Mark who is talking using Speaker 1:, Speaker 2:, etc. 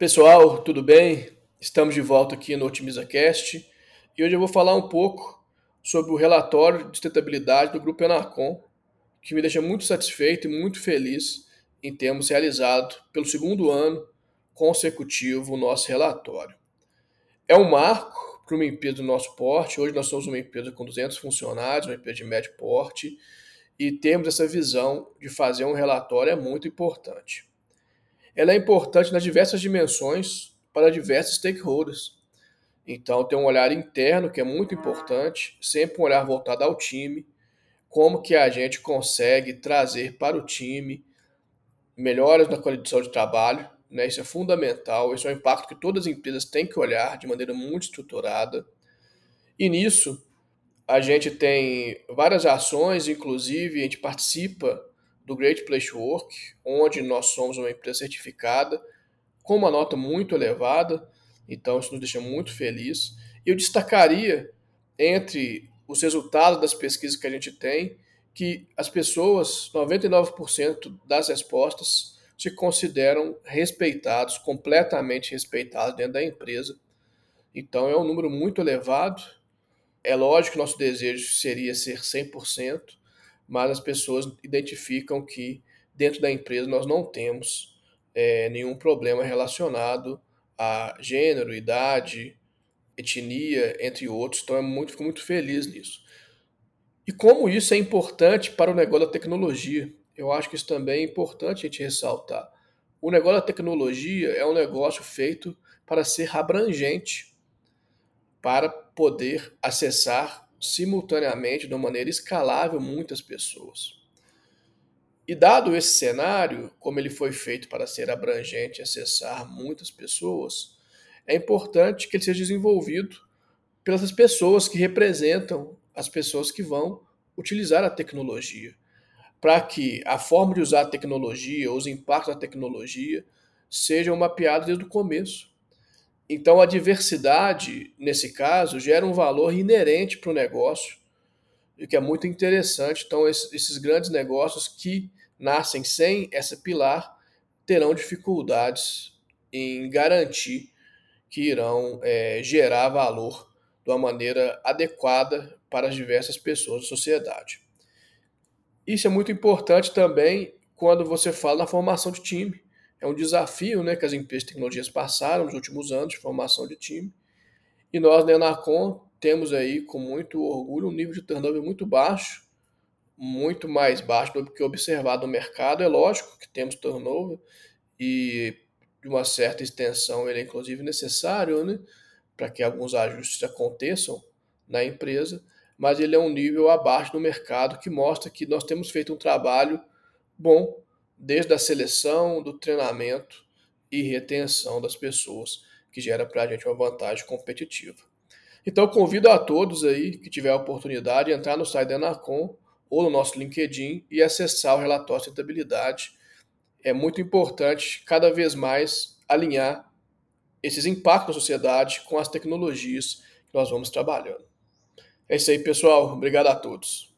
Speaker 1: Pessoal, tudo bem? Estamos de volta aqui no OtimizaCast e hoje eu vou falar um pouco sobre o relatório de sustentabilidade do Grupo Enarcom, que me deixa muito satisfeito e muito feliz em termos realizado pelo segundo ano consecutivo o nosso relatório. É um marco para uma empresa do nosso porte. Hoje nós somos uma empresa com 200 funcionários, uma empresa de médio porte, e temos essa visão de fazer um relatório é muito importante ela é importante nas diversas dimensões para diversos stakeholders. Então, tem um olhar interno que é muito importante, sempre um olhar voltado ao time, como que a gente consegue trazer para o time melhoras na condição de trabalho, né? Isso é fundamental, isso é um impacto que todas as empresas têm que olhar de maneira muito estruturada. E nisso, a gente tem várias ações, inclusive a gente participa do Great Place Work, onde nós somos uma empresa certificada com uma nota muito elevada, então isso nos deixa muito feliz. Eu destacaria entre os resultados das pesquisas que a gente tem que as pessoas, 99% das respostas, se consideram respeitados, completamente respeitados dentro da empresa. Então é um número muito elevado. É lógico que nosso desejo seria ser 100%, mas as pessoas identificam que dentro da empresa nós não temos é, nenhum problema relacionado a gênero, idade, etnia, entre outros. Então, é muito, fico muito feliz nisso. E como isso é importante para o negócio da tecnologia? Eu acho que isso também é importante a gente ressaltar. O negócio da tecnologia é um negócio feito para ser abrangente, para poder acessar simultaneamente, de uma maneira escalável, muitas pessoas. E dado esse cenário, como ele foi feito para ser abrangente e acessar muitas pessoas, é importante que ele seja desenvolvido pelas pessoas que representam as pessoas que vão utilizar a tecnologia, para que a forma de usar a tecnologia, os impactos da tecnologia, sejam mapeados desde o começo. Então, a diversidade, nesse caso, gera um valor inerente para o negócio, o que é muito interessante. Então, esses grandes negócios que nascem sem essa pilar terão dificuldades em garantir que irão é, gerar valor de uma maneira adequada para as diversas pessoas da sociedade. Isso é muito importante também quando você fala na formação de time é um desafio né, que as empresas de tecnologias passaram nos últimos anos de formação de time. E nós, na Enacom, temos aí com muito orgulho um nível de turnover muito baixo, muito mais baixo do que observado no mercado. É lógico que temos turnover e de uma certa extensão ele é inclusive necessário, né, para que alguns ajustes aconteçam na empresa, mas ele é um nível abaixo do mercado que mostra que nós temos feito um trabalho bom desde a seleção, do treinamento e retenção das pessoas, que gera para a gente uma vantagem competitiva. Então, convido a todos aí que tiver a oportunidade de entrar no site da Anacom ou no nosso LinkedIn e acessar o relatório de sustentabilidade. É muito importante, cada vez mais, alinhar esses impactos na sociedade com as tecnologias que nós vamos trabalhando. É isso aí, pessoal. Obrigado a todos.